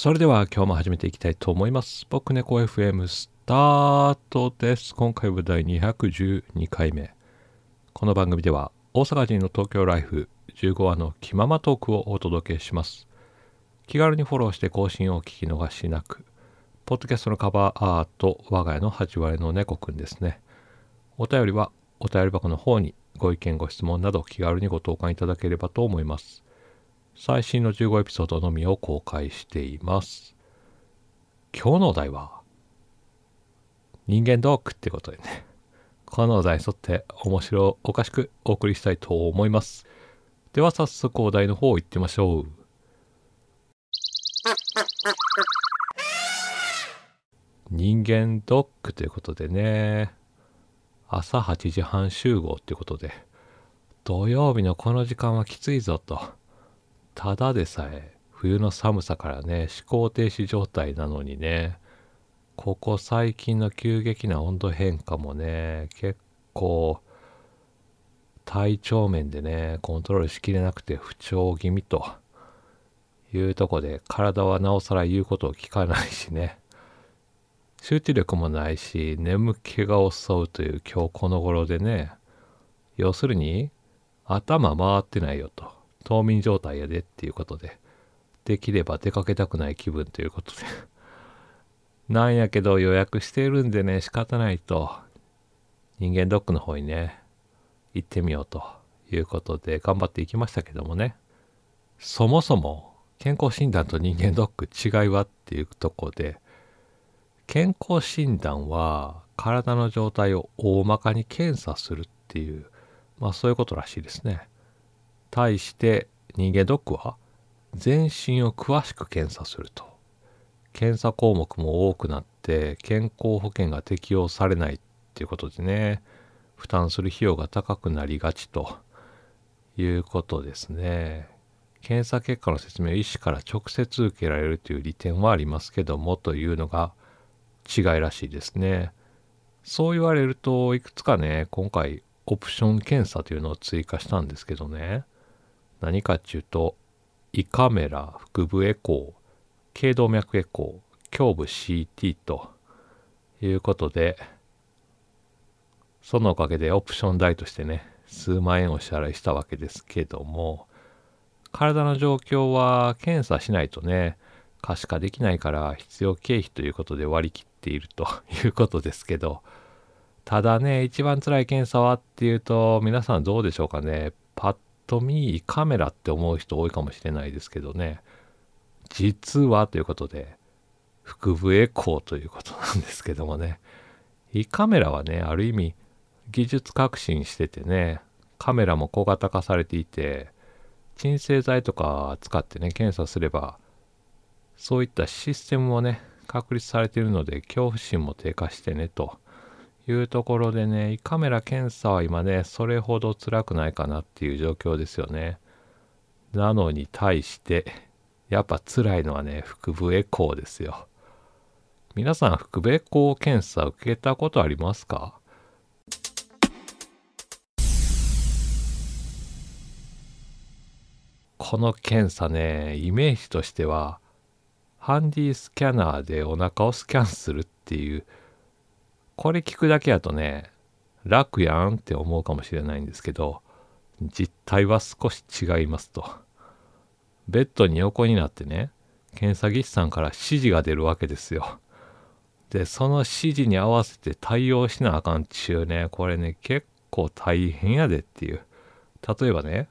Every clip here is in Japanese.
それでは今日も始めていきたいと思います。僕猫 FM スタートです。今回は第212回目。この番組では大阪人の東京ライフ15話の気ままトークをお届けします。気軽にフォローして更新をお聞き逃しなく。ポッドキャストのカバーアート我が家の8割の猫くんですね。お便りはお便り箱の方にご意見ご質問など気軽にご投函いただければと思います。最新の15エピソードのみを公開しています。今日のお題は、人間ドックってことでね、このお題に沿って面白おかしくお送りしたいと思います。では早速お題の方行ってみましょう。人間ドックということでね、朝8時半集合ってことで、土曜日のこの時間はきついぞと。ただでさえ冬の寒さからね思考停止状態なのにねここ最近の急激な温度変化もね結構体調面でねコントロールしきれなくて不調気味というとこで体はなおさら言うことを聞かないしね。集中力もないし眠気が襲うという今日この頃でね要するに頭回ってないよと。冬眠状態やでっていうことで、できれば出かけたくない気分ということで。なんやけど予約しているんでね、仕方ないと、人間ドックの方にね、行ってみようということで頑張っていきましたけどもね。そもそも健康診断と人間ドック違いはっていうとこで、健康診断は体の状態を大まかに検査するっていう、まあそういうことらしいですね。対して人間ドックは全身を詳しく検査すると。検査項目も多くなって健康保険が適用されないっていうことでね負担する費用が高くなりがちということですね。検査結果の説明を医師から直接受けられるという利点はありますけどもというのが違いらしいですね。そう言われるといくつかね今回オプション検査というのを追加したんですけどね。何かっていうと胃カメラ腹部エコー頸動脈エコー胸部 CT ということでそのおかげでオプション代としてね数万円お支払いしたわけですけども体の状況は検査しないとね可視化できないから必要経費ということで割り切っているということですけどただね一番辛い検査はっていうと皆さんどうでしょうかね。パッと見カメラって思う人多いかもしれないですけどね。実はということで腹部エコーということなんですけどもね。胃カメラはねある意味技術革新しててねカメラも小型化されていて鎮静剤とか使ってね検査すればそういったシステムもね確立されているので恐怖心も低下してねと。いうところでね、胃カメラ検査は今ね、それほど辛くないかなっていう状況ですよね。なのに対して、やっぱ辛いのはね、腹部エコーですよ。皆さん、腹部エコー検査受けたことありますか？この検査ね、イメージとしては、ハンディスキャナーでお腹をスキャンするっていう、これ聞くだけやとね、楽やんって思うかもしれないんですけど、実態は少し違いますと。ベッドに横になってね、検査技師さんから指示が出るわけですよ。で、その指示に合わせて対応しなあかんっちゅうね、これね、結構大変やでっていう。例えばね、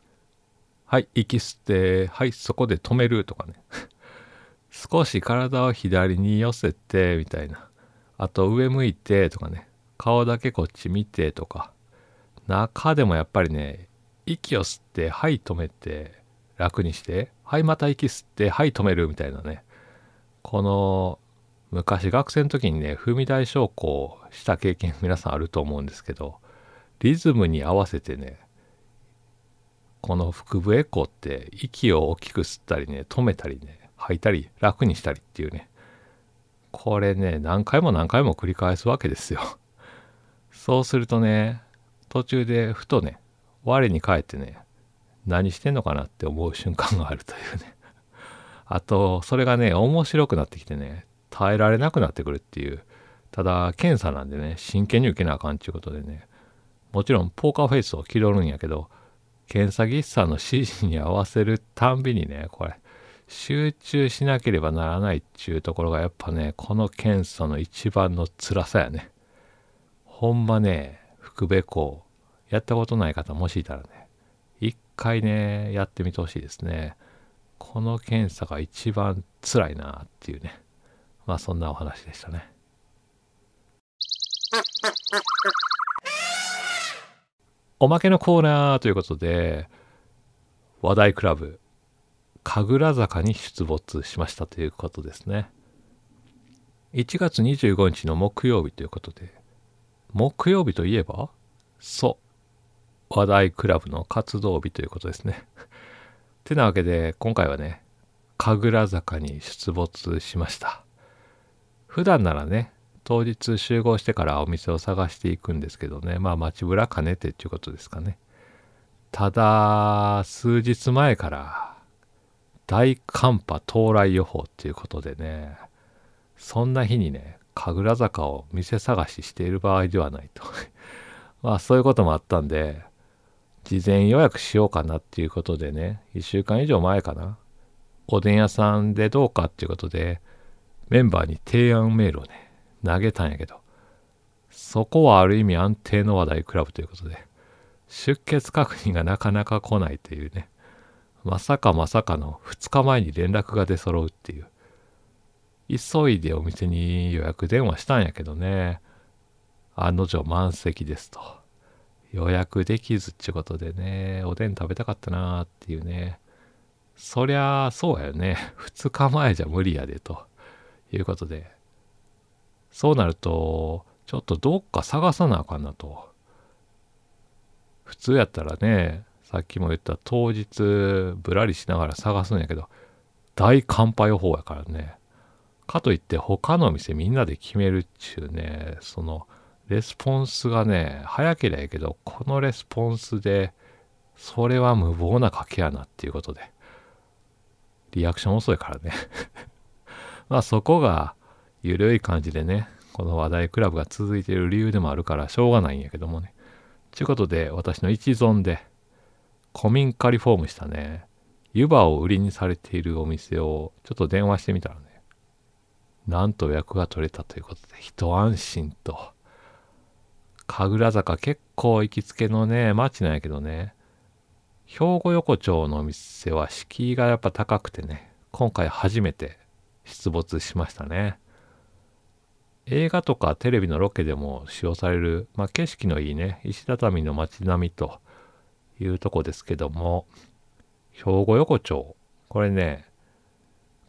はい、息吸って、はい、そこで止めるとかね。少し体を左に寄せて、みたいな。あと上向いてとかね、顔だけこっち見てとか、中でもやっぱりね、息を吸って、はい止めて、楽にして、はいまた息吸って、はい止めるみたいなね、この、昔学生の時にね、踏み台昇降した経験皆さんあると思うんですけど、リズムに合わせてね、この腹部エコーって息を大きく吸ったりね、止めたりね、吐いたり楽にしたりっていうね、これね、何回も何回も繰り返すわけですよ。そうするとね、途中でふとね、我に返ってね、何してんのかなって思う瞬間があるというね。あと、それがね、面白くなってきてね、耐えられなくなってくるっていう。ただ、検査なんでね、真剣に受けなあかんっていうことでね、もちろんポーカーフェイスを気取るんやけど、検査技師さんの指示に合わせるたんびにね、これ、集中しなければならないっていうところがやっぱね、この検査の一番の辛さやね。ほんまね、福部校、やったことない方もしいたらね、一回ね、やってみてほしいですね。この検査が一番辛いなっていうね。まあそんなお話でしたね。おまけのコーナーということで、話題クラブ、神楽坂に出没しましたということですね。1月25日の木曜日ということで、木曜日といえばそう、話題クラブの活動日ということですね。てなわけで、今回はね、神楽坂に出没しました。普段ならね、当日集合してからお店を探していくんですけどねまあ街ぶら兼ねてっていうことですかねただ数日前から大寒波到来予報っていうことでねそんな日にね神楽坂を店探ししている場合ではないと。まあそういうこともあったんで事前予約しようかなっていうことでね1週間以上前かな。おでん屋さんでどうかっていうことでメンバーに提案メールをね投げたんやけど、そこはある意味安定の話題クラブということで、出血確認がなかなか来ないというね、まさかまさかの2日前に連絡が出揃うっていう。急いでお店に予約電話したんやけどね、案の定満席ですと。予約できずってことでね、おでん食べたかったなーっていうね。そりゃそうやよね。2日前じゃ無理やでということで、そうなると、ちょっとどっか探さなあかんなと。普通やったらね、さっきも言った当日ぶらりしながら探すんやけど、大寒波予報やからね。かといって他の店みんなで決めるっちゅうね、そのレスポンスがね、早ければいいけど、このレスポンスで、それは無謀な賭けやなっていうことで。リアクション遅いからね まあそこがゆるい感じでね、この話題クラブが続いている理由でもあるからしょうがないんやけどもね。ちゅうことで、私の一存で、古民家リフォームしたね、湯葉を売りにされているお店をちょっと電話してみたらね、なんと予約が取れたということで、一安心と。神楽坂結構行きつけのね、街なんやけどね、兵庫横丁のお店は敷居がやっぱ高くてね、今回初めて出没しましたね。映画とかテレビのロケでも使用される、まあ、景色のいいね、石畳の街並みというとこですけども、兵庫横丁。これね、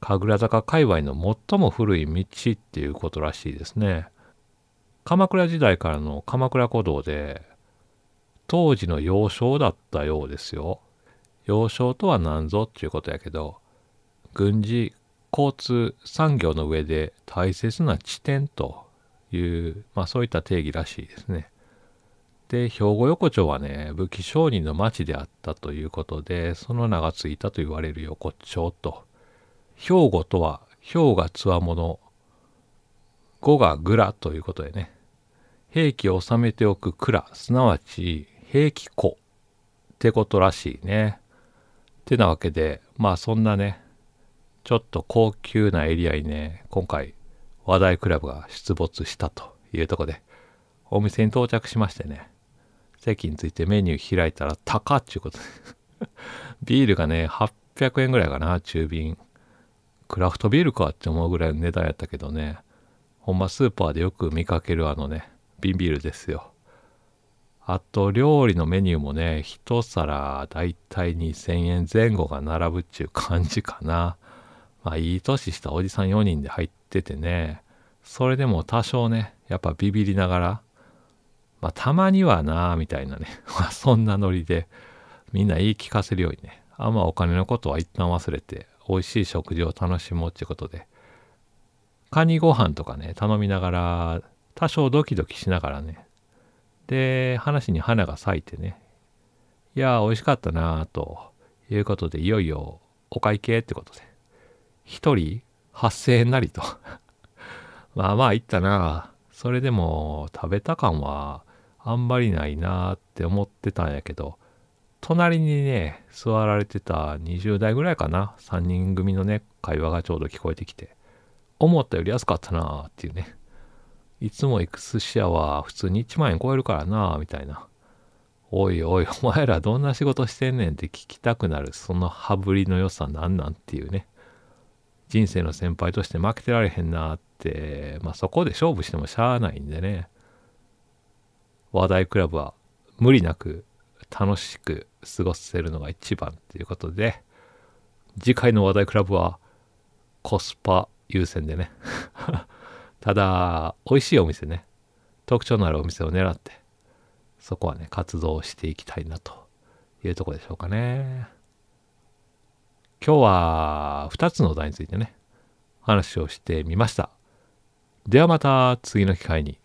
神楽坂界隈の最も古い道っていうことらしいですね。鎌倉時代からの鎌倉古道で、当時の要衝だったようですよ。要衝とは何ぞっていうことやけど、軍事交通産業の上で大切な地点という、まあそういった定義らしいですね。で、兵庫横丁はね、武器商人の町であったということで、その名がついたと言われる横丁と。兵庫とは、兵がつわもの、語が蔵ということでね、兵器を収めておく蔵、すなわち兵器庫ってことらしいね。ってなわけで、まあそんなね、ちょっと高級なエリアにね、今回話題クラブが出没したというとこで、お店に到着しましてね、席についてメニュー開いたら高っちゅうことで ビールがね、800円ぐらいかな、中瓶。クラフトビールかって思うぐらいの値段やったけどね、ほんまスーパーでよく見かけるあのね、瓶ビールですよ。あと料理のメニューもね、一皿だいたい2000円前後が並ぶっちゅう感じかな。まあいい年したおじさん4人で入っててね、それでも多少ね、やっぱビビりながら、まあたまにはなみたいなね、まあそんなノリでみんな言い聞かせるようにね、あんまお金のことは一旦忘れて、美味しい食事を楽しもうってことで、カニご飯とかね、頼みながら、多少ドキドキしながらね、で、話に花が咲いてね、いや、美味しかったなということで、いよいよお会計ってことで、1人8000円なりと。まあまあいったな。それでも食べた感はあんまりないなって思ってたんやけど、隣にね、座られてた20代ぐらいかな。3人組のね、会話がちょうど聞こえてきて、思ったより安かったなっていうね。いつも行く寿司屋は普通に1万円超えるからなみたいな。おいおい、お前らどんな仕事してんねんって聞きたくなる、その羽振りの良さなんなんっていうね。人生の先輩として負けてられへんなって、まあそこで勝負してもしゃあないんでね。話題クラブは無理なく楽しく過ごせるのが一番っていうことで、次回の話題クラブはコスパ優先でね。ただ、美味しいお店ね、特徴のあるお店を狙って、そこはね、活動していきたいなというとこでしょうかね。今日は2つのお題についてね、話をしてみました。ではまた次の機会に